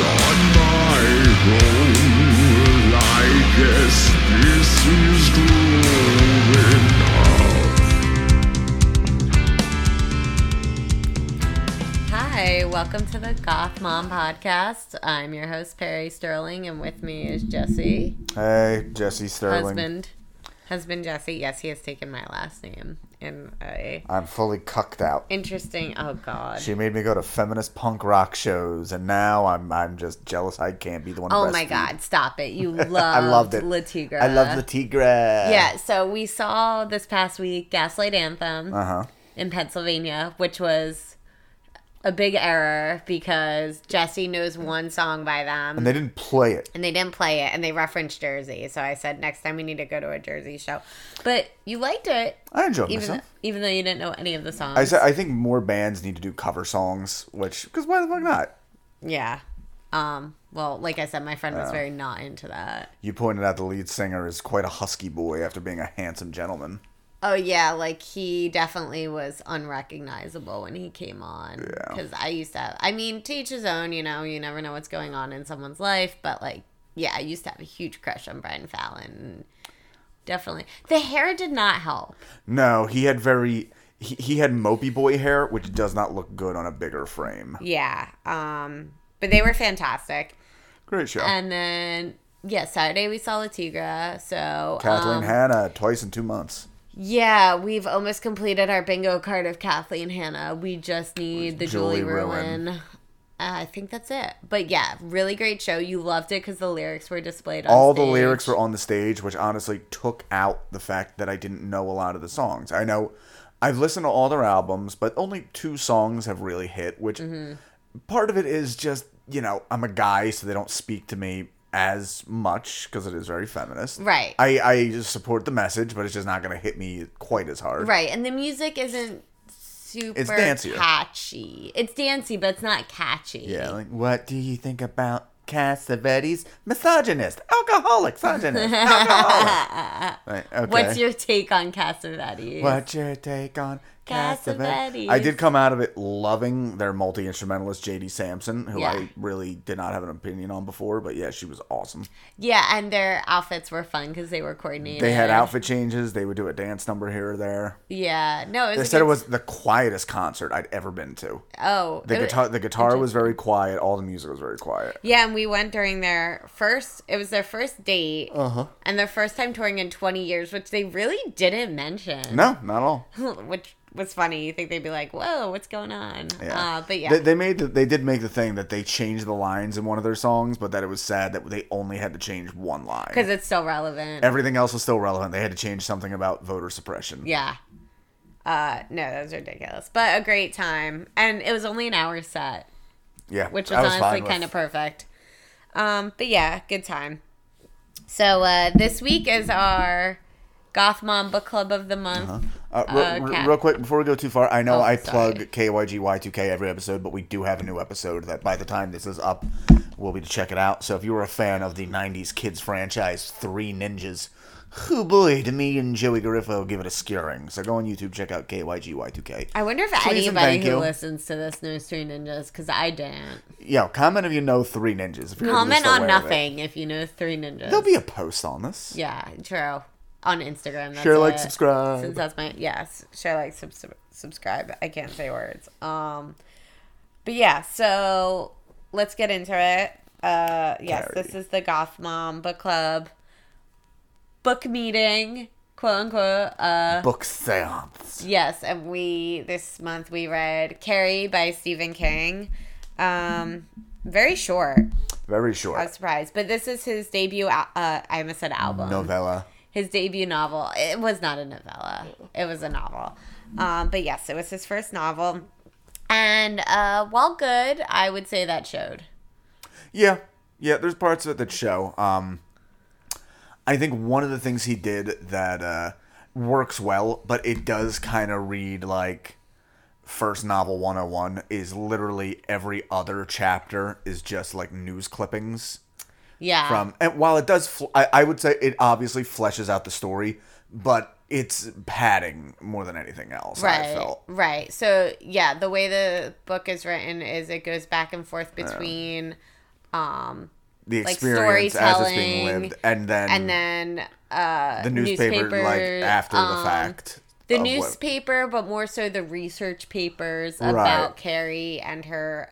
on my own. I guess this is growing up. Hi, welcome to the Goth Mom Podcast. I'm your host, Perri Sterling, and with me is Jesse, Hey, Jesse Sterling. husband. Husband Jesse. Yes, he has taken my last name in a I'm fully cucked out. interesting. Oh God. She made me go to feminist punk rock shows, and now I'm I'm just jealous I can't be the one. Oh my. God! Stop it! You loved I loved it. Le Tigre. I love the Tigre. Yeah. So we saw this past week Gaslight Anthem Uh huh. in Pennsylvania, which was a big error because Jesse knows one song by them. And they didn't play it. and they didn't play it and they referenced Jersey. So I said next time we need to go to a Jersey show. But you liked it I enjoyed even myself. even though you didn't know any of the songs. I said I think more bands need to do cover songs, which because why the fuck not? yeah. Um well, like I said my friend was very not into that. You pointed out the lead singer is quite a husky boy after being a handsome gentleman. Oh yeah, like he definitely was unrecognizable when he came on. Yeah. Because I used to have, I mean, to each his own, you know, you never know what's going on in someone's life. But like, yeah, I used to have a huge crush on Brian Fallon. Definitely. The hair did not help. No, he had very he, he had mopey boy hair, which does not look good on a bigger frame. Yeah. Um, but they were fantastic. Great show. And then yeah, Saturday we saw Le Tigre. So Kathleen um, Hanna twice in two months. Yeah, we've almost completed our bingo card of Kathleen Hanna. We just need the Julie, Julie Ruin. Ruin. Uh, I think that's it. But yeah, really great show. You loved it because the lyrics were displayed on all the lyrics were on the stage, which honestly took out the fact that I didn't know a lot of the songs. I know I've listened to all their albums, but only two songs have really hit, which Mm-hmm. part of it is just, you know, I'm a guy, so they don't speak to me as much because it is very feminist. Right. I, I just support the message, but it's just not going to hit me quite as hard. Right, and the music isn't super It's dancier. catchy. It's dancey, but it's not catchy. Yeah, like, what do you think about Cassavetes? Misogynist, alcoholic, misogynist, alcoholic. right, okay. What's your take on Cassavetes? What's your take on Cassavetes? I did come out of it loving their multi instrumentalist JD Samson, who Yeah. I really did not have an opinion on before, but yeah, she was awesome. Yeah, and their outfits were fun because they were coordinated. They had outfit changes. They would do a dance number here or there. Yeah, no, it They was. said it was the quietest concert I'd ever been to. Oh, The guitar, the guitar was very quiet. All the music was very quiet. Yeah, and we went during their first. It was their first date, Uh huh. and their first time touring in twenty years, which they really didn't mention. No, not at all. which was funny. You think they'd be like, "Whoa, what's going on?" Yeah. Uh, but yeah, They, they made the, they did make the thing that they changed the lines in one of their songs, but that it was sad that they only had to change one line. because it's still relevant. Everything else was still relevant. They had to change something about voter suppression. yeah. Uh, no, that was ridiculous, but a great time, and it was only an hour set. Yeah, which I was, honestly kind of perfect. Um, but yeah, good time. So uh, this week is our Goth Mom Book Club of the month. Uh, re- uh, re- Kat- real quick before we go too far, I know Oh, I sorry. plug KYG Y2K every episode, but we do have a new episode that by the time this is up, will be to check it out. So if you were a fan of the '90s kids franchise Three Ninjas, oh boy, to me and Joey Garifo give it a skewering. So go on YouTube, check out KYG Y2K. I wonder if Please anybody who you. listens to this knows Three Ninjas because I didn't. Yo, comment if you know Three Ninjas. If Comment on aware of it. nothing if you know Three Ninjas. There'll be a post on this. yeah, true. On Instagram. That's Share, like, it. subscribe. Since that's my yes, share, like, subs- subscribe. I can't say words. Um, but yeah, so let's get into it. Uh, yes, Carrie. this is the Goth Mom Book Club book meeting, quote unquote. Uh, Book seance. yes, and we this month we read Carrie by Stephen King. Um, very short. Very short. I was surprised, but this is his debut. al- Uh, I almost said album Novella. His debut novel. It was not a novella. It was a novel. Um, but yes, it was his first novel. And uh, while good, I would say that showed. Yeah, yeah. There's parts of it that show. Um, I think one of the things he did that uh, works well, but it does kind of read like first novel 101 is literally every other chapter is just like news clippings Yeah. from and while it does fl- I, I would say it obviously fleshes out the story but it's padding more than anything else i right. felt Right. So yeah, the way the book is written is it goes back and forth between um, the like experience as it's being storytelling, lived, and then and then uh, the newspaper, like after the um, fact. The of what- newspaper, but more so the research papers Right. about Carrie and her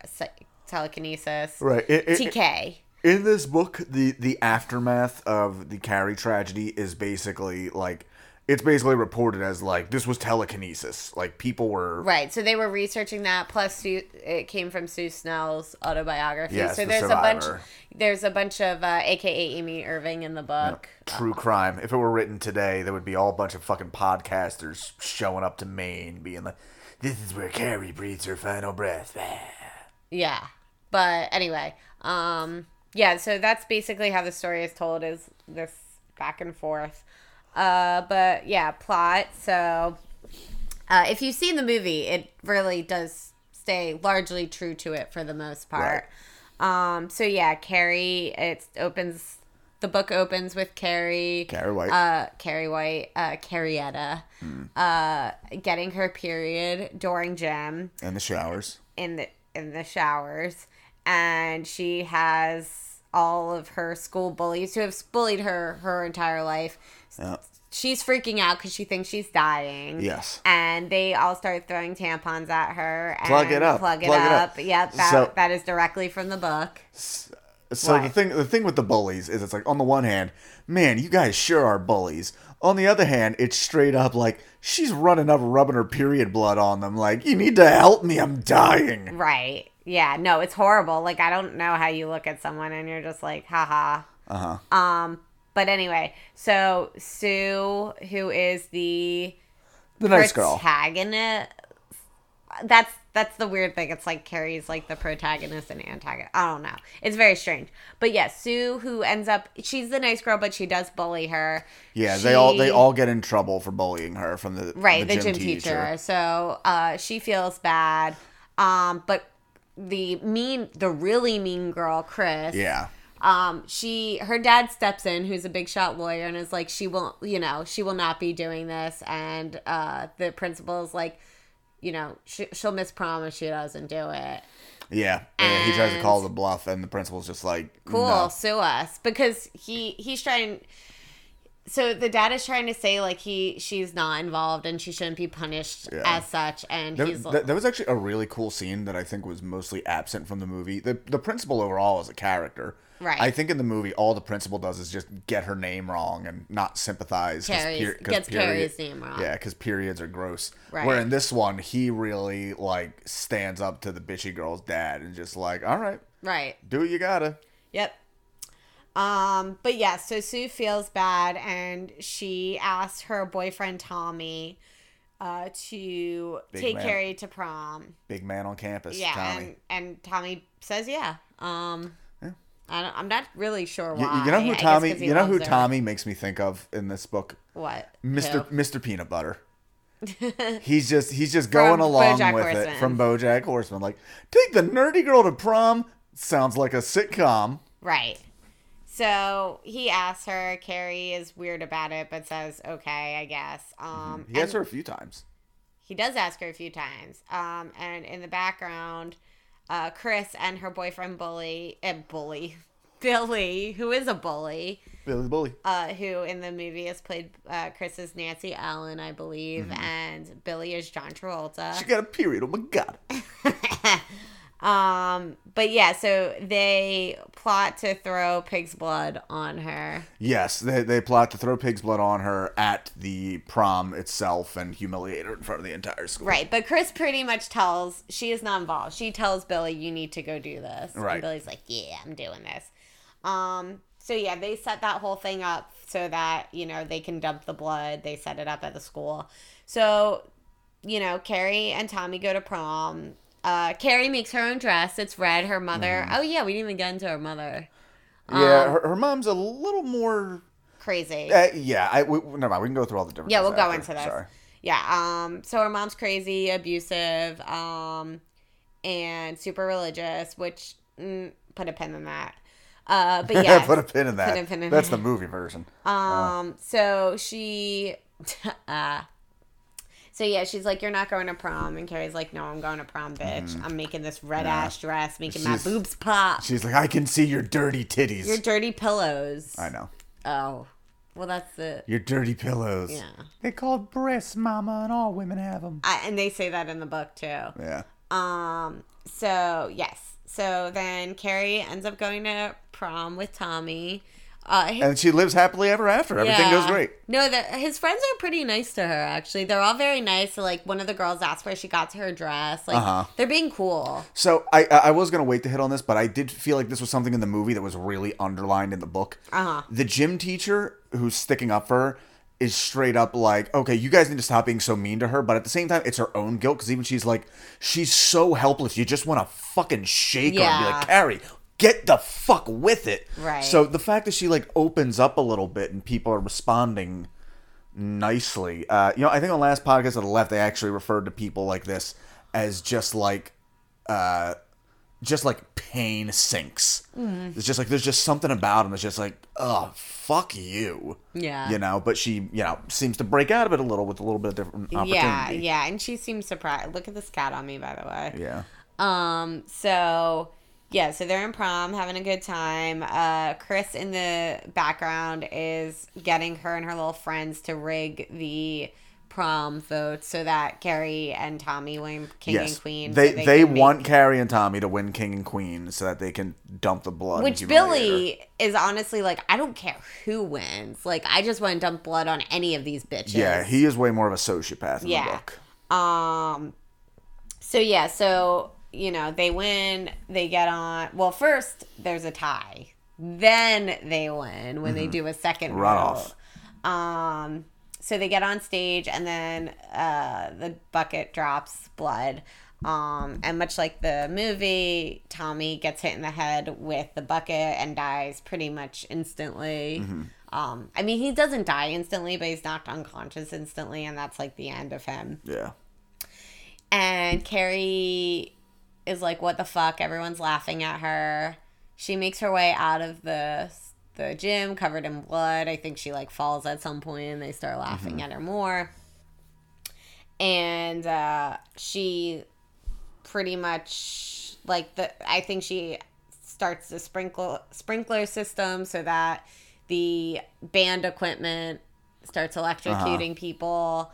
telekinesis. right. It- it- TK. In this book, the the aftermath of the Carrie tragedy is basically like it's basically reported as like this was telekinesis. Like people were Right. So they were researching that. Plus, Sue, it came from Sue Snell's autobiography. Yes, so the there's a bunch. There's a bunch of uh, AKA Amy Irving in the book. true crime. If it were written today, there would be all a bunch of fucking podcasters showing up to Maine, being like, "This is where Carrie breathes her final breath." Yeah. But anyway, um, yeah. So that's basically how the story is told. Is this back and forth. Uh, but yeah, plot. So, uh, if you've seen the movie, it really does stay largely true to it for the most part. Um, so yeah, Carrie. It opens. The book opens with Carrie. Carrie White. Uh, Carrie White. Uh, Carietta. Uh, getting her period during gym In the showers. in the in the showers and she has all of her school bullies who have bullied her her entire life Yeah. she's freaking out because she thinks she's dying Yes. and they all start throwing tampons at her and Plug it up. plug it Plug it up up. yep that, So- that is directly from the book So the thing the thing with the bullies is it's like on the one hand, man, you guys sure are bullies. On the other hand, it's straight up like she's running up rubbing her period blood on them like, "You need to help me, I'm dying." right yeah no it's horrible like i don't know how you look at someone and you're just like haha Uh-huh. um but anyway so sue who is the The nice girl. protagonist. That's that's the weird thing. It's like Carrie's like the protagonist and antagonist. I don't know. It's very strange. But yes, Sue, who ends up she's the nice girl, but she does bully her. Yeah, they all they all get in trouble for bullying her from the right the, gym, teacher. So uh, she feels bad. Um, but the mean, the really mean girl, Chris. Yeah. um she her dad steps in who's a big shot lawyer and is like she won't you know she will not be doing this and uh the principal is like you know she, she'll miss prom if she doesn't do it Yeah. yeah he tries to call the bluff and the principal's just like, cool "No." sue us because he he's trying so the dad is trying to say like he she's not involved and she shouldn't be punished Yeah. as such and There, he's th- there was actually a really cool scene that I think was mostly absent from the movie. The the principal overall is a character. Right. I think in the movie, all the principal does is just get her name wrong and not sympathize. Carrie's- gets Carrie's name wrong. Yeah, because periods are gross. Right. Where in this one, he really like stands up to the bitchy girl's dad and just like, all right, right do what you gotta. Yep. Um, but yeah, so Sue feels bad and she asks her boyfriend Tommy uh to Big take man. Carrie to prom. Big man on campus. Yeah, Tommy. and and Tommy says yeah. Um. I don't, I'm not really sure You, why. you know who Tommy? You know who her. Tommy makes me think of in this book? What? Mr. Who? Mr. Peanut Butter. he's just he's just going along BoJack with it from BoJack Horseman. Like, take the nerdy girl to prom. Sounds like a sitcom. Right. So he asks her. Carrie is weird about it, but says okay, I guess. Um, He asks her a few times. He does ask her a few times. Um, and in the background, uh, Chris and her boyfriend Bully, uh, Bully, Billy, who is a bully, Billy Bully. uh, who in the movie has played uh, Chris is Nancy Allen, I believe, and Billy is John Travolta. She got a period. Oh my god. Um, but yeah, so they plot to throw pig's blood on her. Yes, they, they plot to throw pig's blood on her at the prom itself and humiliate her in front of the entire school. Right, but Chris pretty much tells she is not involved. She tells Billy, "You need to go do this." Right. And Billy's like, "Yeah, I'm doing this." Um. So yeah, they set that whole thing up so that you know they can dump the blood. They set it up at the school. So, you know, Carrie and Tommy go to prom. Uh, Carrie makes her own dress. It's red. Her mother. Mm-hmm. Oh yeah, we didn't even get into her mother. Yeah, Um, her, her mom's a little more. Crazy. Uh, yeah, I we, never mind. We can go through all the different. Yeah, we'll go into this. Sorry. Yeah. Um. So her mom's crazy, abusive, um, and super religious. Which mm, put a pin in that. Uh. But yeah. Put a pin in that. Put a pin in That's that. the movie version. Um. So she. uh. So yeah, she's like, "You're not going to prom," and Carrie's like, "No, I'm going to prom, bitch. I'm making this red. Yeah. ass dress, making She's- my boobs pop. She's like, I can see your dirty titties. Your dirty pillows." I know. Oh, well, that's it. Your dirty pillows. Yeah. They called breasts, mama, and all women have them. I, and they say that in the book too. Yeah. Um. So yes. So then Carrie ends up going to prom with Tommy. Uh, his, And she lives happily ever after. Everything goes great. No, the, his friends are pretty nice to her. Actually, they're all very nice. So, like one of the girls asked where she got to her dress. Like Uh-huh. they're being cool. So I I was gonna wait to hit on this, but I did feel like this was something in the movie that was really underlined in the book. Uh-huh. The gym teacher who's sticking up for her is straight up like, okay, you guys need to stop being so mean to her. But at the same time, it's her own guilt because even she's like, she's so helpless. You just want to fucking shake her and be like, Carrie, get the fuck with it. Right. So the fact that she like opens up a little bit and people are responding nicely. Uh, you know, I think on the last podcast on the left, they actually referred to people like this as just like, uh, just like pain sinks. Mm-hmm. It's just like there's just something about him that's just like, oh fuck you. Yeah. You know, but she, you know, seems to break out of it a little with a little bit of different opportunity. Yeah, yeah, and she seems surprised. Look at this cat on me, by the way. Yeah. Um, so yeah, so they're in prom, having a good time. Uh, Chris in the background is getting her and her little friends to rig the prom vote so that Carrie and Tommy win King yes. and Queen. They so they, make- want Carrie and Tommy to win King and Queen so that they can dump the blood. Which. Billy is honestly like, I don't care who wins. Like, I just want to dump blood on any of these bitches. Yeah, he is way more of a sociopath in the Yeah. book. Um. So yeah, so you know they win. They get on. Well, first there's a tie. Then they win when they do a second Mm-hmm. Runoff. Um. So they get on stage, and then uh, the bucket drops blood. Um, and much like the movie, Tommy gets hit in the head with the bucket and dies pretty much instantly. Mm-hmm. Um, I mean, he doesn't die instantly, but he's knocked unconscious instantly, and that's like the end of him. Yeah. And Carrie is like, "What the fuck?" Everyone's laughing at her. She makes her way out of the the gym covered in blood. I think she like falls at some point, and they start laughing at her more. And uh, she pretty much like the. I think she starts the sprinkler sprinkler system so that the band equipment starts electrocuting people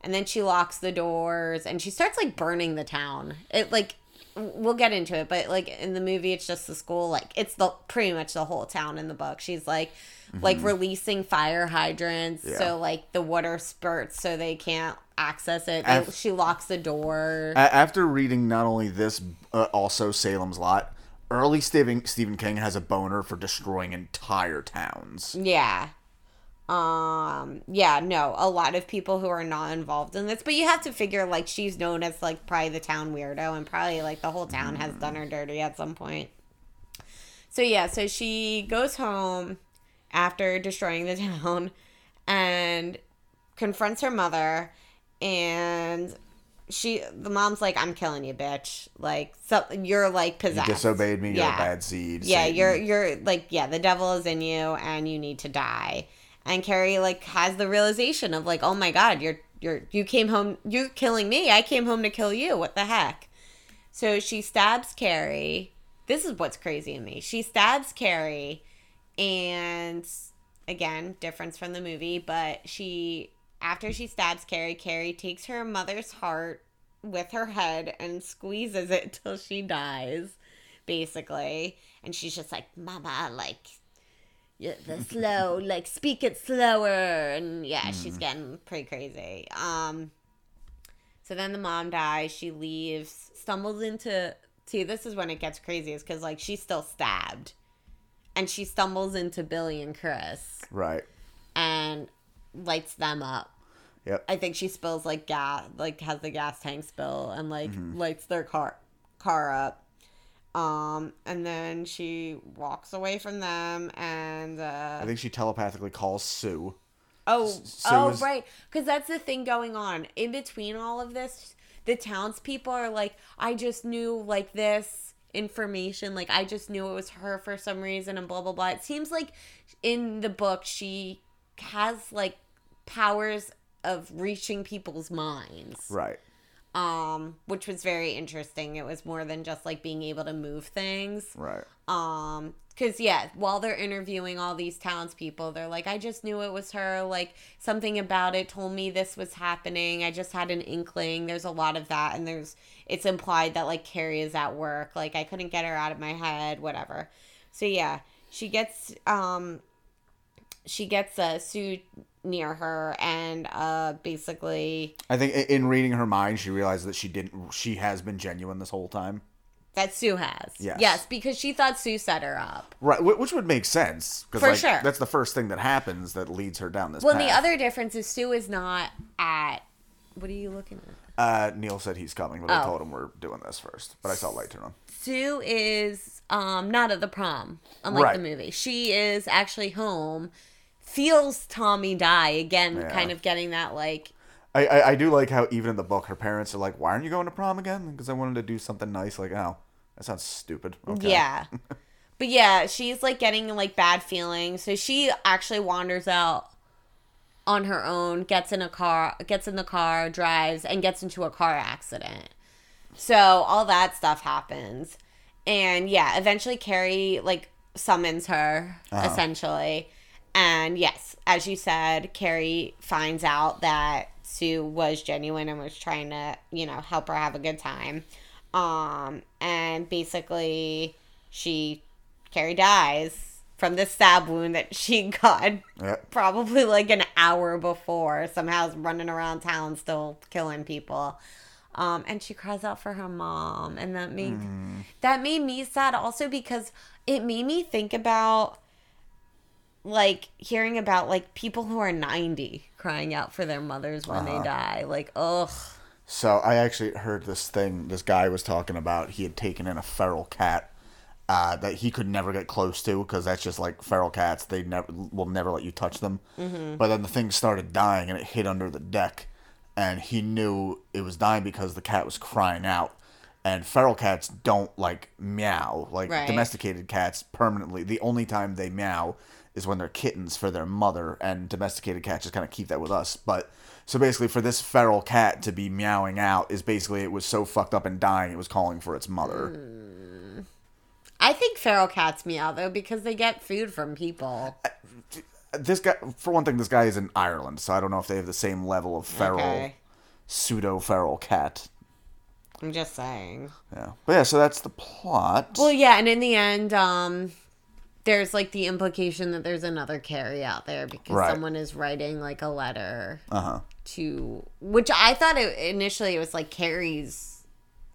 and then she locks the doors and she starts like burning the town it like we'll get into it but like in the movie it's just the school like it's the pretty much the whole town in the book she's like like releasing fire hydrants Yeah. so like the water spurts so they can't access it They- she locks the door after reading not only this, uh, also Salem's Lot, early Stephen Stephen King has a boner for destroying entire towns. Yeah. Um yeah, no, a lot of people who are not involved in this, but you have to figure like she's known as like probably the town weirdo and probably like the whole town has done her dirty at some point. So yeah, so she goes home after destroying the town and confronts her mother and she the mom's like I'm killing you bitch. Like so you're like possessed. You disobeyed me, you're Yeah. a bad seed. Yeah, Satan. you're you're like yeah, the devil is in you and you need to die. And Carrie like has the realization of like, oh my god, you're you're you came home you're killing me. I came home to kill you. What the heck? So she stabs Carrie. This is what's crazy in me. She stabs Carrie and again, difference from the movie, but she after she stabs Carrie, Carrie takes her mother's heart with her head and squeezes it till she dies basically. And she's just like, Mama, like, yeah, the slow, like, speak it slower. And yeah, she's getting pretty crazy. Um, so then the mom dies. She leaves, stumbles into. See, this is when it gets crazy, is because, like, she's still stabbed. And she stumbles into Billy and Chris Right. and lights them up. Yep. I think she spills like gas, like has the gas tank spill and like Mm-hmm. lights their car car up. Um, and then she walks away from them and uh I think she telepathically calls Sue. oh so oh is- right, because that's the thing going on in between all of this. The townspeople are like, I just knew like this information, like I just knew it was her for some reason, and blah blah blah. It seems like in the book she has like powers of reaching people's minds Right. Um which was very interesting. It was more than just like being able to move things. Right. um because yeah while they're interviewing all these townspeople they're like i just knew it was her. Like something about it told me this was happening. I just had an inkling. There's a lot of that and there's it's implied that like carrie is at work. Like i couldn't get her out of my head whatever. So yeah she gets um she gets a sue near her and uh basically I think in reading her mind, she realized that she didn't. She has been genuine this whole time. that sue has Yes. yes because she thought sue set her up Right, which would make sense because For like, sure. that's the first thing that happens that leads her down this well path. the other difference is sue is not at what are you looking at uh, Neil said he's coming, but I Oh. told him we're doing this first. But I saw light turn on. Sue is um not at the prom, unlike Right. the movie. She is actually home, feels Tommy die again, Yeah. kind of getting that like I, I I do like how even in the book, her parents are like, "Why aren't you going to prom again?" Because I wanted to do something nice. Like, oh, that sounds stupid. Okay. yeah. but yeah, she's like getting like bad feelings, so she actually wanders out on her own, gets in a car, gets in the car, drives, and gets into a car accident. So all that stuff happens. And yeah, eventually Carrie like summons her uh-huh. essentially. And yes, as you said, Carrie finds out that Sue was genuine and was trying to, you know, help her have a good time. Um and basically she Carrie dies from the stab wound that she got Yeah. probably like an hour before somehow is running around town still killing people um and she cries out for her mom and that made that made me sad also because it made me think about like hearing about like people who are 90 crying out for their mothers when they die like ugh So I actually heard this thing. This guy was talking about he had taken in a feral cat uh, that he could never get close to because that's just like feral cats. They never will never let you touch them. But then the thing started dying and it hid under the deck, and he knew it was dying because the cat was crying out. And feral cats don't like meow like Right. domesticated cats permanently. The only time they meow is when they're kittens for their mother, and domesticated cats just kind of keep that with us. But so basically, for this feral cat to be meowing out is basically it was so fucked up and dying, it was calling for its mother. i think feral cats meow though because they get food from people This guy, for one thing, this guy is in Ireland, so I don't know if they have the same level of feral, Okay. pseudo feral cat. i'm just saying Yeah, but yeah, so that's the plot. Well, yeah, and in the end, um, there's like the implication that there's another Carrie out there because Right. someone is writing like a letter uh huh. to which I thought it, initially it was like Carrie's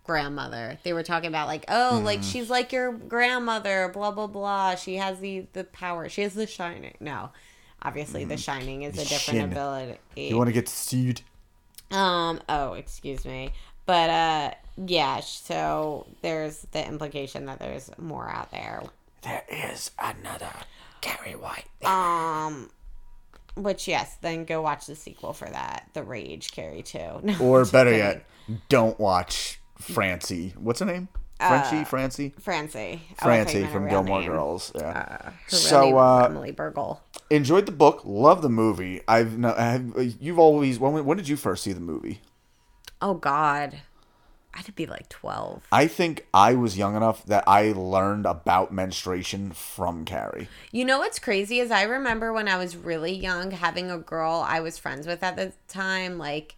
grandmother. They were talking about like, oh, like Mm-hmm. she's like your grandmother, blah blah blah. She has the the power. She has the shining. No, obviously the shining is a different Shin. ability. You want to get sued? Um. Oh, excuse me. But uh, yeah. So there's the implication that there's more out there. There is another Carrie White. Um. Which yes, then go watch the sequel for that, The Rage Carrie Two. No, Or better yet, don't watch Francie. What's her name? Frenchie, Francie, Francie. Oh, I thought you Francie from Gilmore name. Girls. Yeah. Real So, name uh, Emily Bergl. Enjoyed the book. Love the movie. I've no. Have, you've always. When, when did you first see the movie? Oh God, I had to be like twelve. I think I was young enough that I learned about menstruation from Carrie. You know what's crazy is I remember when I was really young having a girl I was friends with at the time, like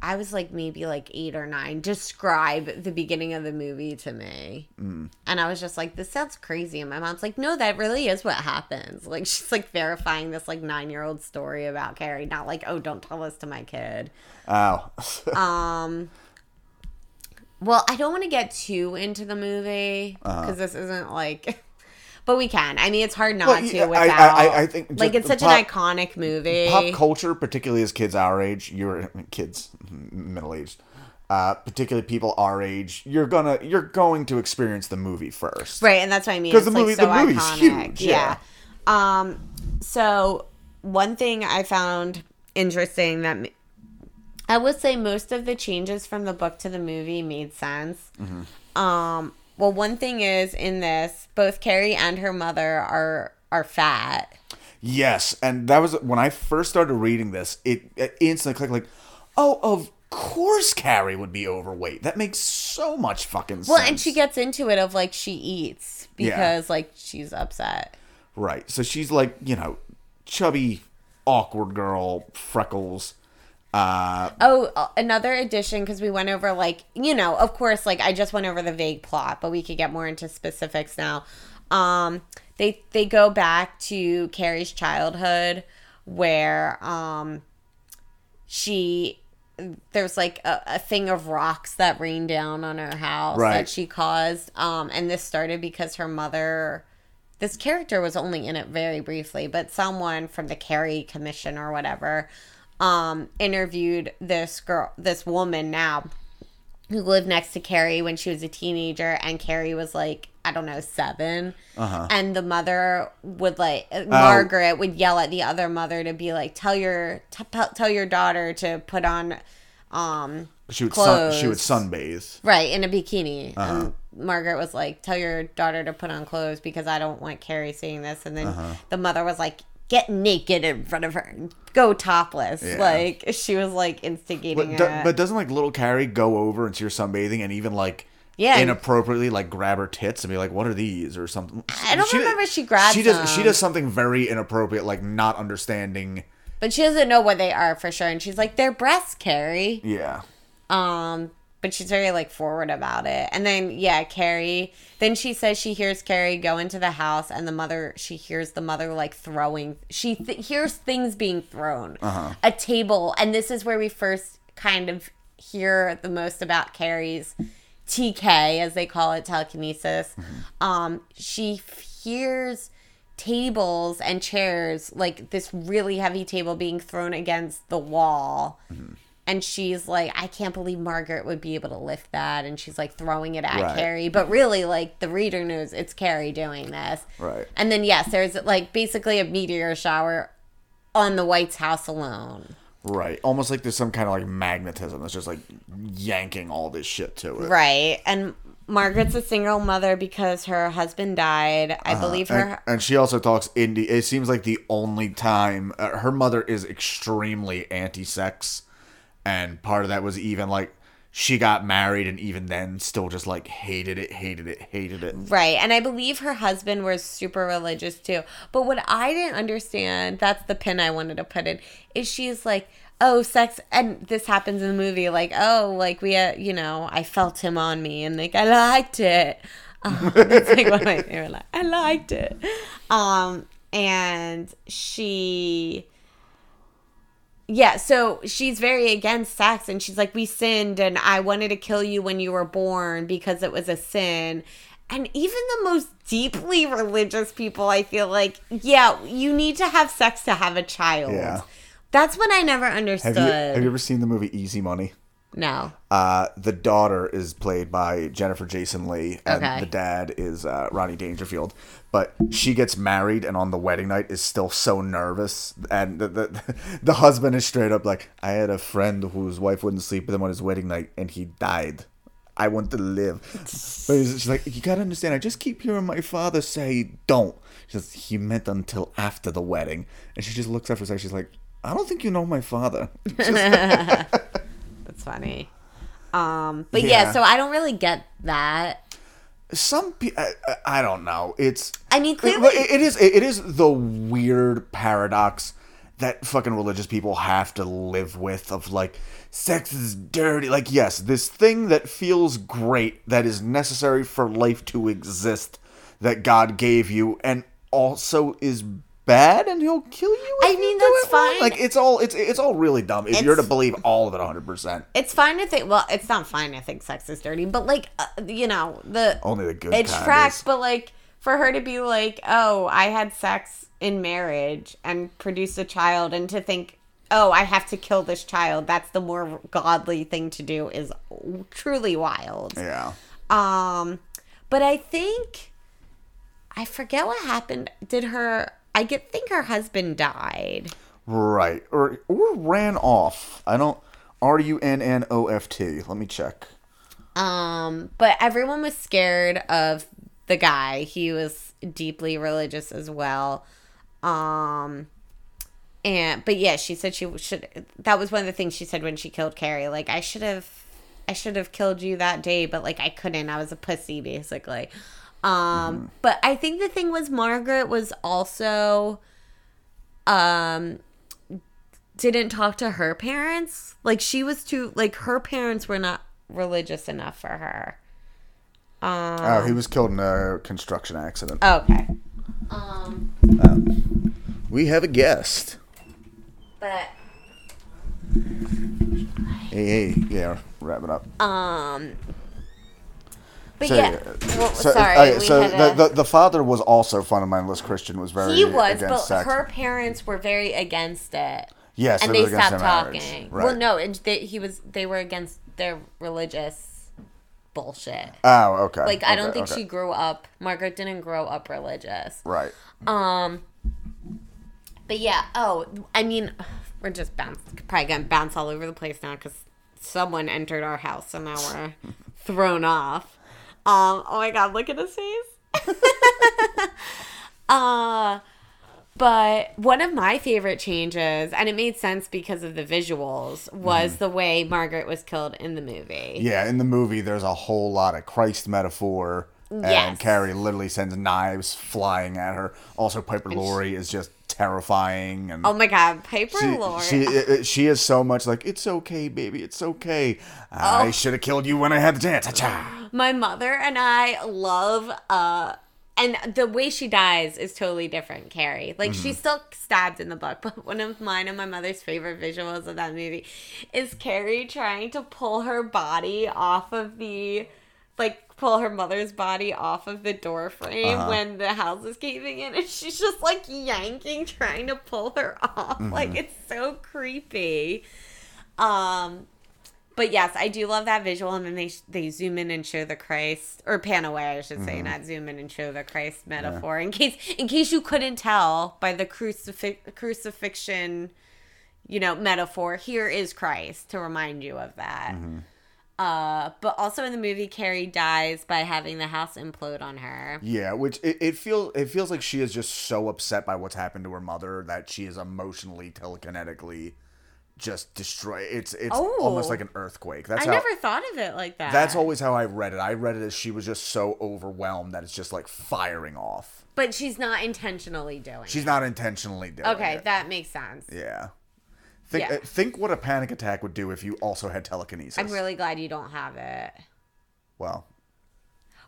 I was like maybe like eight or nine, describe the beginning of the movie to me. Mm. And I was just like, this sounds crazy. And my mom's like, no, that really is what happens. Like, she's like verifying this like nine year old story about Carrie, not like, oh, don't tell this to my kid. Oh, Um, well, I don't want to get too into the movie because this isn't like, but we can. I mean, it's hard not Uh-huh. Well, to yeah, without. I- I- I think like it's such pop- an iconic movie. pop culture, particularly as kids our age, you're kids, middle aged, uh, particularly people our age, you're gonna you're going to experience the movie first. Right, and that's what I mean because the movie- like so the movie's iconic. huge, Yeah. yeah. Um. So one thing I found interesting that I would say most of the changes from the book to the movie made sense. Mm-hmm. Um. Well, one thing is in this, both Carrie and her mother are are fat. Yes, and that was when I first started reading this. It, it instantly clicked like, oh, of course Carrie would be overweight. That makes so much fucking sense. Well, and she gets into it of like she eats Yeah. because like she's upset. right. So she's like you know, chubby, awkward girl, freckles. Uh, Oh, another addition because we went over like you know, of course, like I just went over the vague plot, but we could get more into specifics now. Um, they they go back to Carrie's childhood where um she there's like a, a thing of rocks that rained down on her house Right. that she caused um and this started because her mother this character was only in it very briefly but someone from the carrie commission or whatever um interviewed this girl this woman now who lived next to Carrie when she was a teenager, and Carrie was like, I don't know, 7 Uh-huh. And the mother would like uh, Margaret would yell at the other mother to be like, tell your t- tell your daughter to put on, um, she would sun, she would sunbathe. right in a bikini. Uh-huh. And Margaret was like, tell your daughter to put on clothes because I don't want Carrie seeing this. And then Uh-huh. the mother was like. Get naked in front of her. and Go topless. Yeah. Like she was like instigating But, do, but doesn't like little Carrie go over and see her sunbathing and even like Yeah. inappropriately like grab her tits and be like, "What are these?" or something. I don't remember she grabs She does. She does something very inappropriate, like not understanding. But she doesn't know what they are for sure. And she's like, they're breasts, Carrie. Yeah. Um, but she's very like forward about it. And then yeah, Carrie. Then she says she hears Carrie go into the house, and the mother. She hears the mother like throwing. She th- hears things being thrown. Uh-huh. A table, and this is where we first kind of hear the most about Carrie's TK, as they call it, telekinesis. Mm-hmm. Um, she f- hears tables and chairs, like this really heavy table being thrown against the wall. Mm-hmm. And she's like, I can't believe Margaret would be able to lift that. And she's like throwing it at Right. Carrie. But really, like, the reader knows it's Carrie doing this. Right. And then, yes, there's like basically a meteor shower on the White's house alone. Right. Almost like there's some kind of like magnetism that's just like yanking all this shit to it. Right. And Margaret's a single mother because her husband died. I believe her. And, and she also talks indie. It seems like the only time uh, her mother is extremely anti-sex, and part of that was even like she got married and even then still just like hated it, hated it, hated it. Right. And I believe her husband was super religious too. But what I didn't understand, that's the pin I wanted to put in, is she's like, oh, sex. And this happens in the movie, like, oh, like we, uh, you know, I felt him on me and like, I liked it. Um, like one of my favorite lines. I liked it. Um, and she yeah, so she's very against sex and she's like, We sinned and I wanted to kill you when you were born because it was a sin. And even the most deeply religious people, I feel like, yeah, you need to have sex to have a child. Yeah. That's what I never Have understood. you have you ever seen the movie Easy Money? No. Uh, the daughter is played by Jennifer Jason Leigh, and Okay. the dad is uh, Rodney Dangerfield. But she gets married, and on the wedding night is still so nervous, and the the, the husband is straight up like, "I had a friend whose wife wouldn't sleep with him on his wedding night, and he died. I want to live." But she's like, "You gotta understand. I just keep hearing my father say don't." She says he meant until after the wedding, and she just looks up for a second. She's like, "I don't think you know my father." Funny. Um, but yeah. Yeah. so I don't really get that. some pe- I, I- I don't know it's I mean, clearly, it- it is it is the weird paradox that fucking religious people have to live with of like sex is dirty like yes this thing that feels great that is necessary for life to exist that god gave you and also is bad and he'll kill you I you mean, do that's it wrong. fine. like it's all it's it's all really dumb if you're to believe all of it 100% it's fine to think. Well, it's not fine to think sex is dirty, but like, uh, you know, the only the good It's tracks. But like, for her to be like, "Oh, I had sex in marriage and produced a child," and to think, "Oh, I have to kill this child," that's the more godly thing to do. Is truly wild. yeah Um, but I think I forget what happened. Did her? I get think her husband died. Right. Or or ran off. I don't R U N N O F T. Let me check. Um, but everyone was scared of the guy. He was deeply religious as well. Um, and but yeah, she said she should. That was one of the things she said when she killed Carrie. Like I should have, I should have killed you that day, but like I couldn't. I was a pussy, basically. Um, but I think the thing was Margaret was also, um, didn't talk to her parents. Like she was too. Like her parents were not religious enough for her. Um. Oh, he was killed in a construction accident. Okay. Um. We have a guest. But Hey, hey, yeah, wrap it up. um. But So, yeah. Well, so, sorry. we so the, a- the the father was also fundamentalist Christian. Was very he was, but sex. her parents were very against it. Yes, and they they stopped talking. Right. Well, no, and they, he was. They were against their religious bullshit. Oh, okay. Like I don't think okay. she grew up. Margaret didn't grow up religious. Right. Um. But yeah. Oh, I mean, we're just bounce, probably gonna bounce all over the place now because someone entered our house and now we're thrown off. Um. Oh my God! Look at his face. uh. But one of my favorite changes, and it made sense because of the visuals, was Mm-hmm. the way Margaret was killed in the movie. Yeah, in the movie, there's a whole lot of Christ metaphor, and Yes. Carrie literally sends knives flying at her. Also, Piper Laurie is just terrifying, and Oh my God, Piper she, she she is so much like it's okay, baby, it's okay. I Oh. should have killed you when I had the chance. My mother and I love uh and the way she dies is totally different, Carrie. Like she's still stabbed in the book, but one of mine and my mother's favorite visuals of that movie is Carrie trying to pull her body off of the like pull her mother's body off of the door frame uh-huh. when the house is caving in and she's just like yanking trying to pull her off. Mm-hmm. Like it's so creepy. Um but yes, I do love that visual, and then they they zoom in and show the Christ, or pan away, I should say, mm-hmm. not zoom in and show the Christ metaphor. In case in case you couldn't tell by the crucifix crucifixion, you know, metaphor, here is Christ to remind you of that. Mm-hmm. Uh, but also in the movie, Carrie dies by having the house implode on her. Yeah, which it, it feels it feels like she is just so upset by what's happened to her mother that she is emotionally telekinetically just destroy. It's it's Oh. almost like an earthquake. That's I how, never thought of it like that. That's always how I read it. I read it as she was just so overwhelmed that it's just like firing off. But she's not intentionally doing. It. She's it. not intentionally doing it. okay. it. That makes sense. yeah. Think Yeah. uh, think what a panic attack would do if you also had telekinesis. I'm really glad you don't have it. well.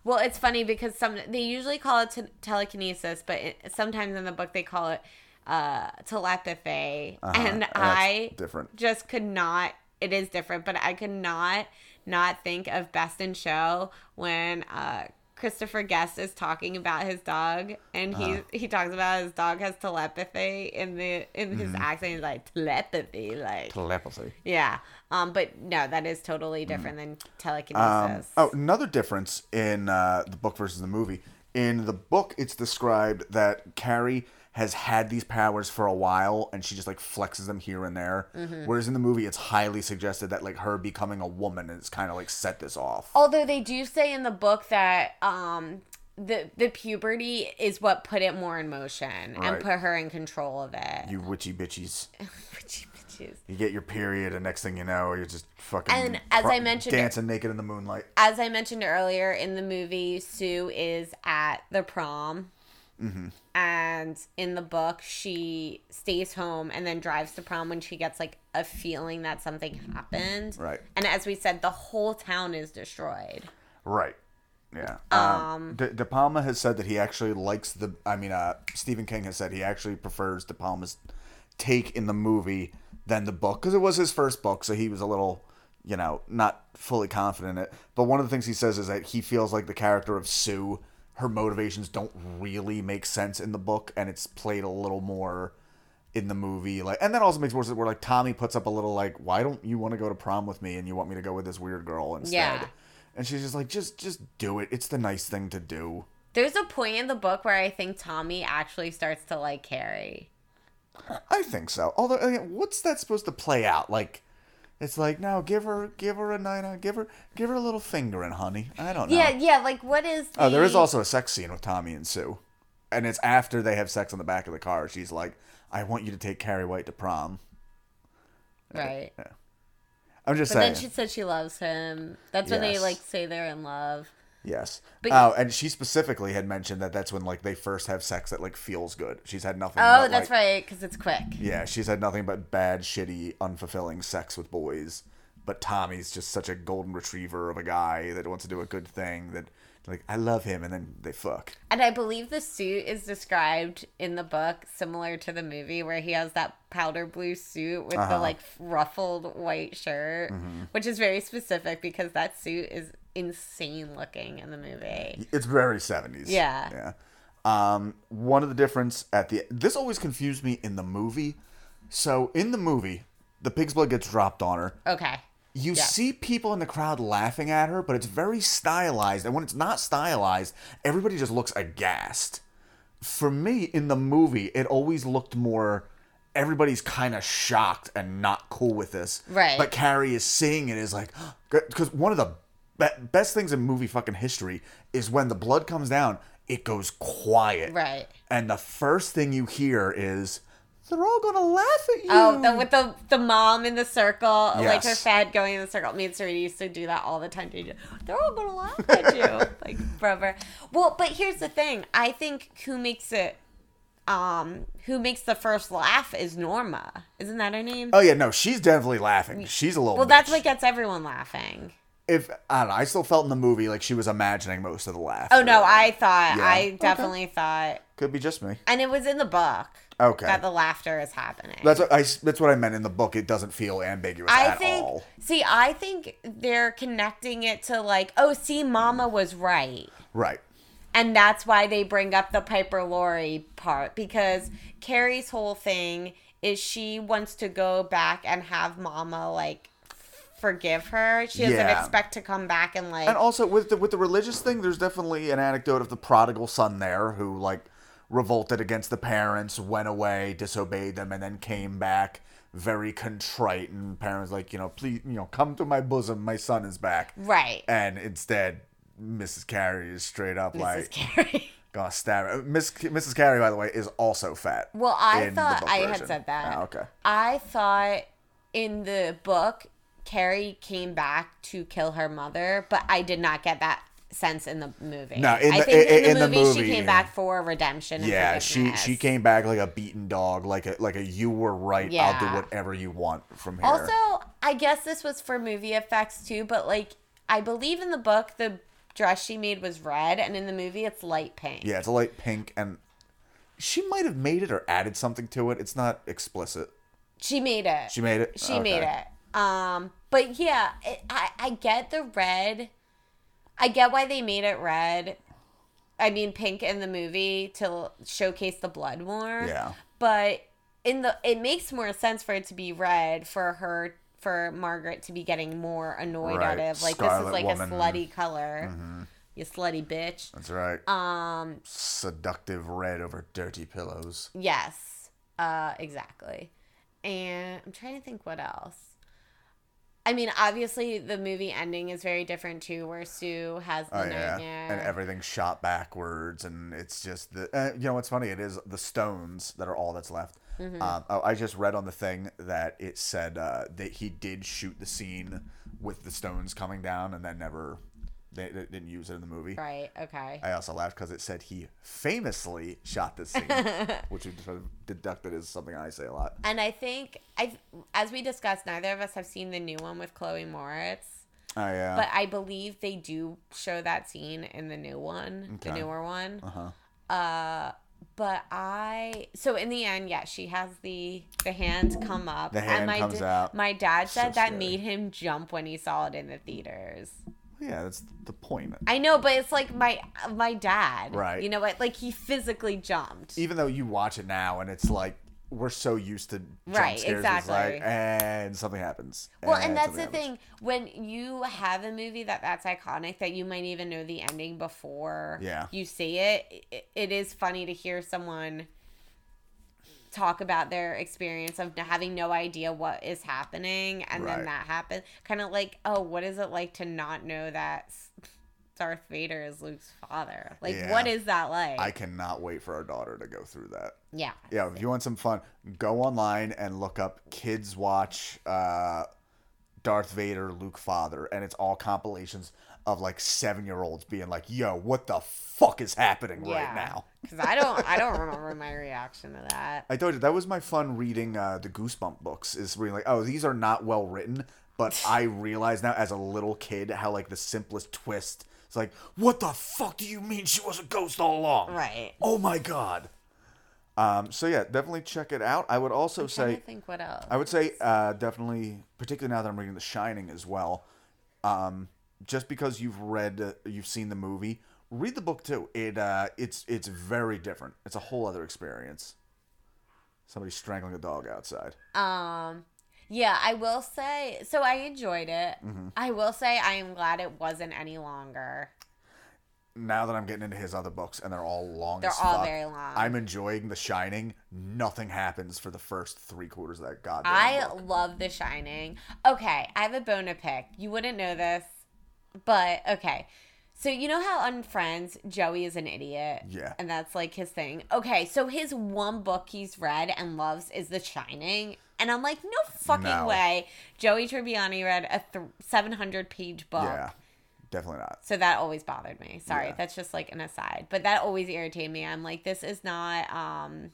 Well, it's funny because some they usually call it te- telekinesis, but it, sometimes in the book they call it uh, telepathy, and that's I different. just could not. It is different, but I could not not think of Best in Show when uh, Christopher Guest is talking about his dog, and he Uh-huh. he talks about his dog has telepathy in the in his Mm-hmm. accent. He's like telepathy, like Telepathy. yeah. Um, but no, that is totally different than Um, telekinesis. oh, another difference in uh, the book versus the movie. In the book, it's described that Carrie has had these powers for a while, and she just like flexes them here and there. Mm-hmm. Whereas in the movie, it's highly suggested that like her becoming a woman is kind of like set this off. Although they do say in the book that um the the puberty is what put it more in motion and put her in control of it. You witchy bitches. Witchy bitches. You get your period, and next thing you know, you're just fucking. And as I mentioned- dancing naked in the moonlight. As I mentioned earlier in the movie, Sue is at the prom. Mm-hmm. And in the book, she stays home and then drives to prom when she gets like a feeling that something happened. Right. And as we said, the whole town is destroyed. Right. Yeah. Um, De, De Palma has said that he actually likes the. I mean, uh, Stephen King has said he actually prefers De Palma's take in the movie than the book because it was his first book, so he was a little, you know, not fully confident in it. But one of the things he says is that he feels like the character of Sue, her motivations don't really make sense in the book, and it's played a little more in the movie like and that also makes more sense where like tommy puts up a little like why don't you want to go to prom with me and you want me to go with this weird girl instead Yeah. and she's just like, just just do it. It's the nice thing to do. There's a point in the book where I think Tommy actually starts to like Carrie. I think so. Although, what's that supposed to play out? Like, it's like, no, give her, give her a night uh, out, give her, give her a little fingering, honey. I don't know. Yeah, yeah. Like, what is? Oh, there is also a sex scene with Tommy and Sue. and it's after they have sex on the back of the car. She's like, "I want you to take Carrie White to prom." Right. Yeah. I'm just saying But saying. then she said she loves him. That's when they like say they're in love. Yes. But- oh, and she specifically had mentioned that that's when like they first have sex that like feels good. She's had nothing. Oh, but, that's like- right, because it's quick. Yeah, she's had nothing but bad, shitty, unfulfilling sex with boys. But Tommy's just such a golden retriever of a guy that wants to do a good thing that like I love him and then they fuck. And I believe the suit is described in the book similar to the movie where he has that powder blue suit with the Uh-huh. like ruffled white shirt, Mm-hmm. which is very specific because that suit is insane looking in the movie. It's very 70s. Yeah. Yeah. Um, one of the difference at the this always confused me in the movie. So in the movie, the pig's blood gets dropped on her. Okay. You Yeah. see people in the crowd laughing at her, but it's very stylized. And when it's not stylized, everybody just looks aghast. For me, in the movie, it always looked more. Everybody's kind of shocked and not cool with this. Right. But Carrie is seeing it is like, because one of the best things in movie fucking history is when the blood comes down, it goes quiet. Right. And the first thing you hear is, they're all gonna laugh at you. Oh, the, with the the mom in the circle, like her Yes. fad going in the circle. Me and Sarita used to do that all the time. They're all gonna laugh at you, like forever. Well, but here's the thing. I think who makes it, um, who makes the first laugh is Norma. Isn't that her name? Oh yeah, no, she's definitely laughing. She's a little. well, that's what gets everyone laughing. If I don't know. I still felt in the movie like she was imagining most of the laugh. Oh no, I thought Yeah. I definitely thought, could be just me. and it was in the book. Okay. that the laughter is happening. That's what I. That's what I meant in the book. It doesn't feel ambiguous I at think. all. See, I think they're connecting it to like, oh, see, Mama was right. Right. And that's why they bring up the Piper Laurie part because Carrie's whole thing is she wants to go back and have Mama like forgive her. She doesn't Yeah. expect to come back and like And also with the with the religious thing, there's definitely an anecdote of the prodigal son there who like revolted against the parents, went away, disobeyed them, and then came back very contrite. And parents like, you know, please, you know, come to my bosom, my son is back. right. And instead, Mrs. Carey is straight up Mrs. like Carrie. gonna stab. Miss Mrs. Carey, by the way, is also fat. Well, I thought I had said that. Oh, okay. I thought in the book Carrie came back to kill her mother, but I did not get that sense in the movie. No, in I think in, in the, the movie, she movie, came back for redemption. And Yeah, she she came back like a beaten dog, like a like a you were right. I'll do whatever you want from here. Also, I guess this was for movie effects too, but like I believe in the book the dress she made was red, and in the movie it's light pink. yeah, it's a light pink, and she might have made it or added something to it. It's not explicit. She made it. She made it. She made it. Um, but yeah, it, I I get the red. I get why they made it red. I mean, pink in the movie to showcase the blood more. Yeah. But in the, it makes more sense for it to be red for her for Margaret to be getting more annoyed Right, out of like Scarlet this is like Woman. Mm-hmm. a slutty color. You slutty bitch. That's right. Um. Seductive red over dirty pillows. Yes. Uh. Exactly. And I'm trying to think what else. I mean, obviously, the movie ending is very different too, where Sue has the Oh yeah, and everything's shot backwards, and it's just the. Uh, you know what's funny? It is the stones that are all that's left. Mm-hmm. Um, oh, I just read on the thing that it said uh, that he did shoot the scene with the stones coming down, and then never. They, they didn't use it in the movie. Right. Okay. I also laughed because it said he famously shot this scene, which we sort of deducted is something I say a lot. And I think I, as we discussed, neither of us have seen the new one with Chloe Moretz, Oh yeah. but I believe they do show that scene in the new one, the newer one. uh-huh. Uh, but I so in the end, yeah, she has the the hand come up. The hand and my comes da- out. My dad So said that scary. made him jump when he saw it in the theaters. Yeah, that's the point. I know, but it's like my my dad. Right. You know what? Like he physically jumped. Even though you watch it now and it's like we're so used to jump Right, scares, it's like exactly. and something happens. Well, and that's the happens. thing when you have a movie that that's iconic that you might even know the ending before Yeah. you see it, it. It is funny to hear someone talk about their experience of having no idea what is happening and Right. then that happens. Kind of like, oh, what is it like to not know that Darth Vader is Luke's father. Like, Yeah. what is that like? I cannot wait for our daughter to go through that. yeah. Yeah, if you want some fun, go online and look up kids watch uh, Darth Vader, Luke Father, and it's all compilations of like seven year olds being like, "Yo, what the fuck is happening right now?" Because I don't, I don't remember my reaction to that. I told you that was my fun reading uh, the Goosebump books. Is reading like, oh, these are not well written, but I realize now as a little kid how like the simplest twist. It's like, what the fuck do you mean she was a ghost all along? Right. Oh my god. Um. So yeah, definitely check it out. I would also say. think what else. I would say uh, definitely, particularly now that I'm reading The Shining as well. Um, just because you've read, uh, you've seen the movie, read the book too. It uh, it's it's very different. It's a whole other experience. Somebody strangling a dog outside. Um, yeah, I will say. So I enjoyed it. Mm-hmm. I will say I am glad it wasn't any longer. Now that I'm getting into his other books and they're all long, They're as all fuck, very long. I'm enjoying The Shining. Nothing happens for the first three quarters of that goddamn I book. love The Shining. Okay, I have a bone to pick. You wouldn't know this, but okay. So you know how on Friends, Joey is an idiot? Yeah. And that's like his thing. Okay, so his one book he's read and loves is The Shining. And I'm like, no fucking No. way. Joey Tribbiani read a th- 700 page book. Yeah, definitely not. So that always bothered me. Sorry, Yeah. that's just like an aside. But that always irritated me. I'm like, this is not um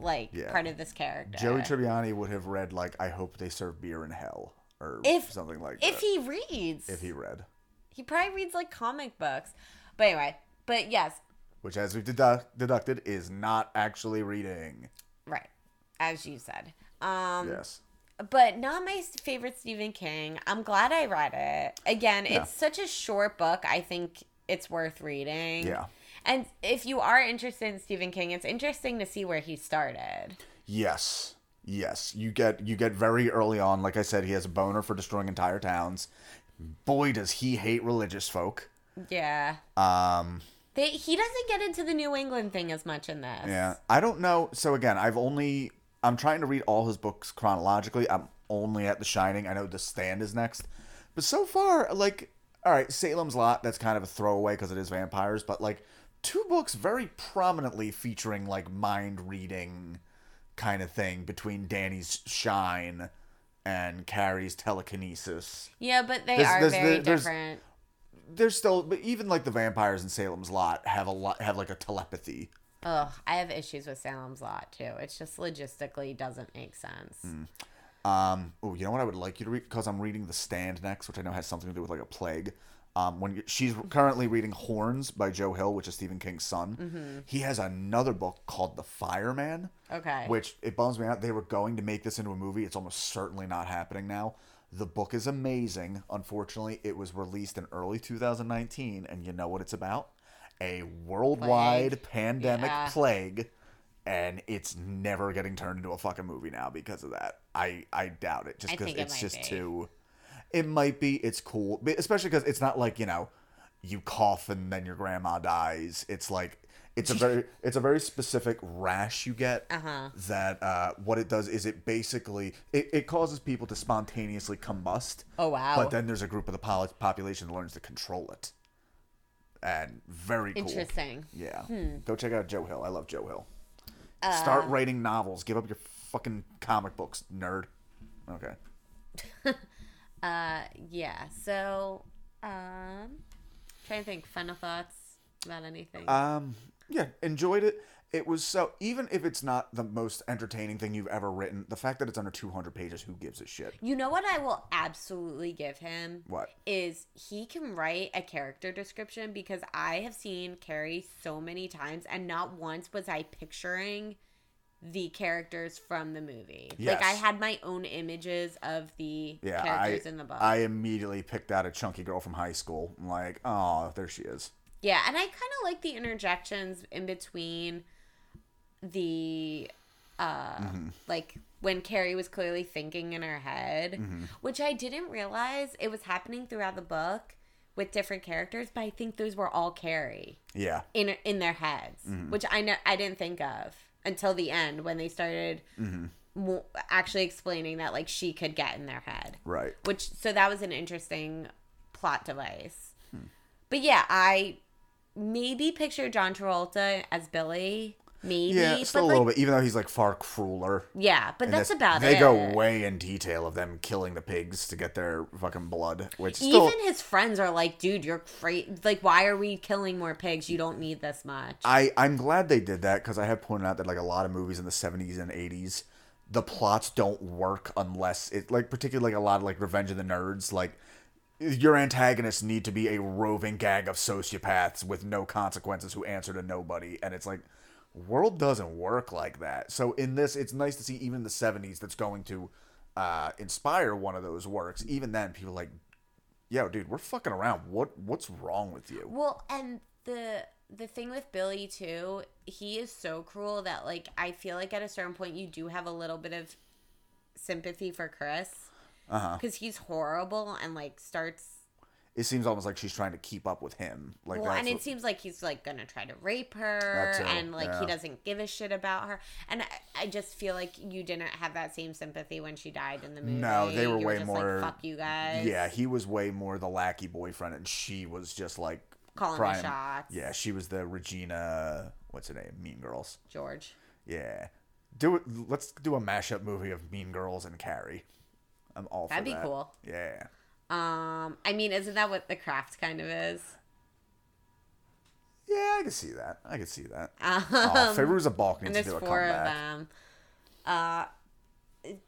like Yeah. part of this character. Joey Tribbiani would have read like "I hope they serve beer in hell" or If- something like if that. he reads. if he read. He probably reads like comic books. But anyway, but yes, which, as we've dedu- deducted, is not actually reading. right. As you said. Um Yes. but not my favorite Stephen King. I'm glad I read it. Again, Yeah. it's such a short book. I think it's worth reading. Yeah. And if you are interested in Stephen King, it's interesting to see where he started. Yes. Yes. You get you get very early on. Like I said, he has a boner for destroying entire towns. Boy, does he hate religious folk. Yeah. Um. They, he doesn't get into the New England thing as much in this. Yeah. I don't know. So again, I've only I'm trying to read all his books chronologically. I'm only at The Shining. I know The Stand is next, but so far, like, all right, Salem's Lot. That's kind of a throwaway because it is vampires, but like two books very prominently featuring like mind reading kind of thing between Danny's shine and Carrie's telekinesis. Yeah, but they There's- are there's- very there's- different. There's still, but even like the vampires in Salem's Lot have a lot have like a telepathy. Ugh, I have issues with Salem's Lot too. It's just logistically doesn't make sense. Mm. Um, oh, you know what I would like you to read because I'm reading The Stand next, which I know has something to do with like a plague. Um, when she's currently reading Horns by Joe Hill, which is Stephen King's son, Mm-hmm. he has another book called The Fireman, Okay. which it bums me out. They were going to make this into a movie. It's almost certainly not happening now. The book is amazing. Unfortunately, it was released in early 2019, and you know what it's about? A worldwide Plague. pandemic Yeah. plague, and it's never getting turned into a fucking movie now because of that. I I doubt it, just because think it it's just be. too. It might be. It's cool, especially because it's not like you know, you cough and then your grandma dies. It's like it's a very it's a very specific rash you get. Uh-huh. That uh, what it does is it basically it, it causes people to spontaneously combust. Oh, wow. But then there's a group of the pol- population that learns to control it, and very cool. Interesting. Yeah. Hmm. Go check out Joe Hill. I love Joe Hill. Uh, Start writing novels. Give up your fucking comic books, nerd. Okay. Uh, yeah. So, um, trying to think. Final thoughts about anything. Um, yeah, enjoyed it. It was so even if it's not the most entertaining thing you've ever written, the fact that it's under 200 pages, who gives a shit? you know what I will absolutely give him? What? is he can write a character description because I have seen Carrie so many times and not once was I picturing the characters from the movie. Yes. Like I had my own images of the Yeah, characters I in the book. I immediately picked out a chunky girl from high school. I'm like, oh, there she is. yeah, and I kind of like the interjections in between the uh Mm-hmm. like when Carrie was clearly thinking in her head, Mm-hmm. which I didn't realize it was happening throughout the book with different characters, but I think those were all Carrie. Yeah, in in their heads, Mm-hmm. which I know I didn't think of until the end when they started Mm-hmm. mo- actually explaining that like she could get in their head. right. Which so that was an interesting plot device. Hmm. but yeah, I maybe picture John Travolta as Billy. Maybe, Yeah, but a like, little bit, even though he's like far crueler. yeah, but that's this- about they it. They go way in detail of them killing the pigs to get their fucking blood, which still Even his friends are like, dude, you're crazy. Like, why are we killing more pigs? You don't need this much. I I'm glad they did that because I have pointed out that like a lot of movies in the 70s and 80s, the plots don't work unless it like particularly like a lot of like Revenge of the Nerds like your antagonists need to be a roving gang of sociopaths with no consequences who answer to nobody and it's like world doesn't work like that. So in this it's nice to see even the 70s that's going to uh inspire one of those works. Even then people are like yo dude, we're fucking around. What what's wrong with you? Well, and the the thing with Billy too, he is so cruel that like I feel like at a certain point you do have a little bit of sympathy for Chris Uh-huh. because he's horrible and like starts. It seems almost like she's trying to keep up with him. Like Well, and it what- seems like he's like gonna try to rape her, and like yeah. he doesn't give a shit about her. And I, I just feel like you didn't have that same sympathy when she died in the movie. No, they were You way just more- Like, Fuck you guys. yeah, he was way more the lackey boyfriend, and she was just like Calling the shots. Yeah, she was the Regina. What's her name? Mean Girls. George. Yeah, do it. Let's do a mashup movie of Mean Girls and Carrie. I'm all for That'd be that. cool. Yeah. Um, I mean, isn't that what the craft kind of is? Yeah, I can see that. I can see that. Um, oh, Fairuza Balk and needs to do a four of them. Uh,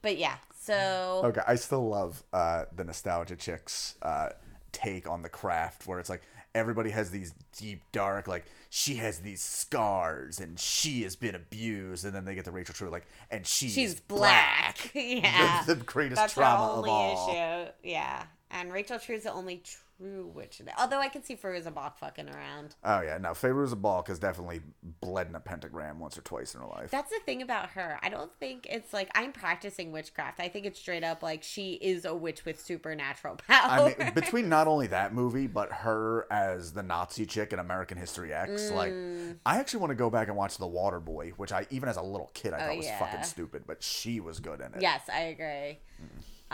but yeah, so Okay, I still love uh, the nostalgia chicks uh, take on the craft, where it's like everybody has these deep, dark, like she has these scars and she has been abused, and then they get the Rachel True, like, and she's, she's black. yeah, The, the greatest that's trauma of all. issue. Yeah, and Rachel True is the only true witch. Although I can see Fairuza Balk fucking around. Oh yeah, no, Fairuza Balk has definitely bled in a pentagram once or twice in her life. That's the thing about her. I don't think it's like I'm practicing witchcraft. I think it's straight up like she is a witch with supernatural power. I mean, between not only that movie, but her as the Nazi chick in American History X, like, Mm. I actually want to go back and watch The Water Boy, which I even as a little kid I Oh, thought was yeah. fucking stupid, but she was good in it. Yes, I agree.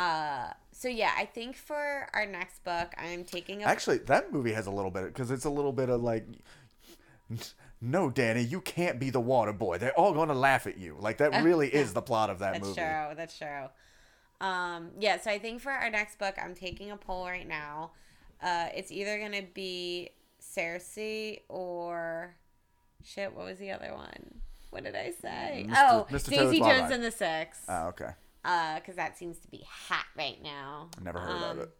Uh, so yeah, I think for our next book, I'm taking a Actually, that movie has a little bit because it's a little bit of like, no, Danny, you can't be the water boy. They're all going to laugh at you. Like that really is the plot of that That's movie. That's true. That's true. Um, yeah, so I think for our next book, I'm taking a poll right now. Uh, it's either gonna be Circe or shit. What was the other one? What did I say? Mr. Oh, Mr. Daisy Jones and the Six. Oh, okay. Uh, because that seems to be hot right now. I never heard Um, of it.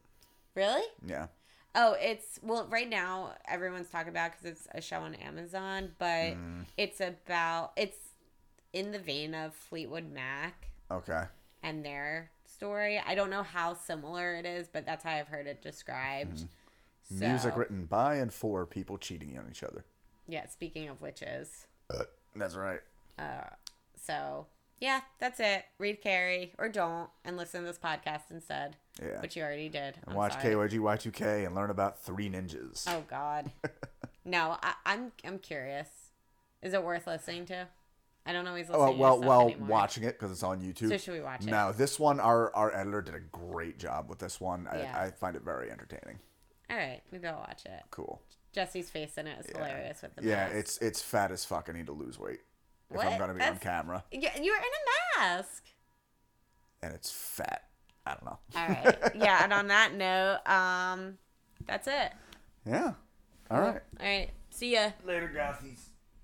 Really? Yeah. Oh, it's well right now everyone's talking about because it's a show on Amazon, but Mm. it's about it's in the vein of Fleetwood Mac Okay. and their story. I don't know how similar it is, but that's how I've heard it described. So, Music written by and for people cheating on each other. Yeah, speaking of witches. That's right. Uh, so yeah, that's it. Read Carrie or don't and listen to this podcast instead. Yeah. Which you already did. I'm Watch sorry. KYG Y2K and learn about three ninjas. Oh God. no, I, I'm I'm curious. Is it worth listening to? I don't always listen Oh, to well, yourself well, anymore. watching it because it's on YouTube. So should we watch it? No, this one, our our editor did a great job with this one. Yeah. I, I find it very entertaining. All right, maybe I'll watch it. Cool. Jesse's face in it is hilarious with the Yeah, mask. it's it's fat as fuck. I need to lose weight if I'm gonna be on camera, Yeah, you're in a mask. and it's fat. I don't know. All right. yeah, and on that note, um, that's it. Yeah. All right. All right. See ya. Later, Gothies.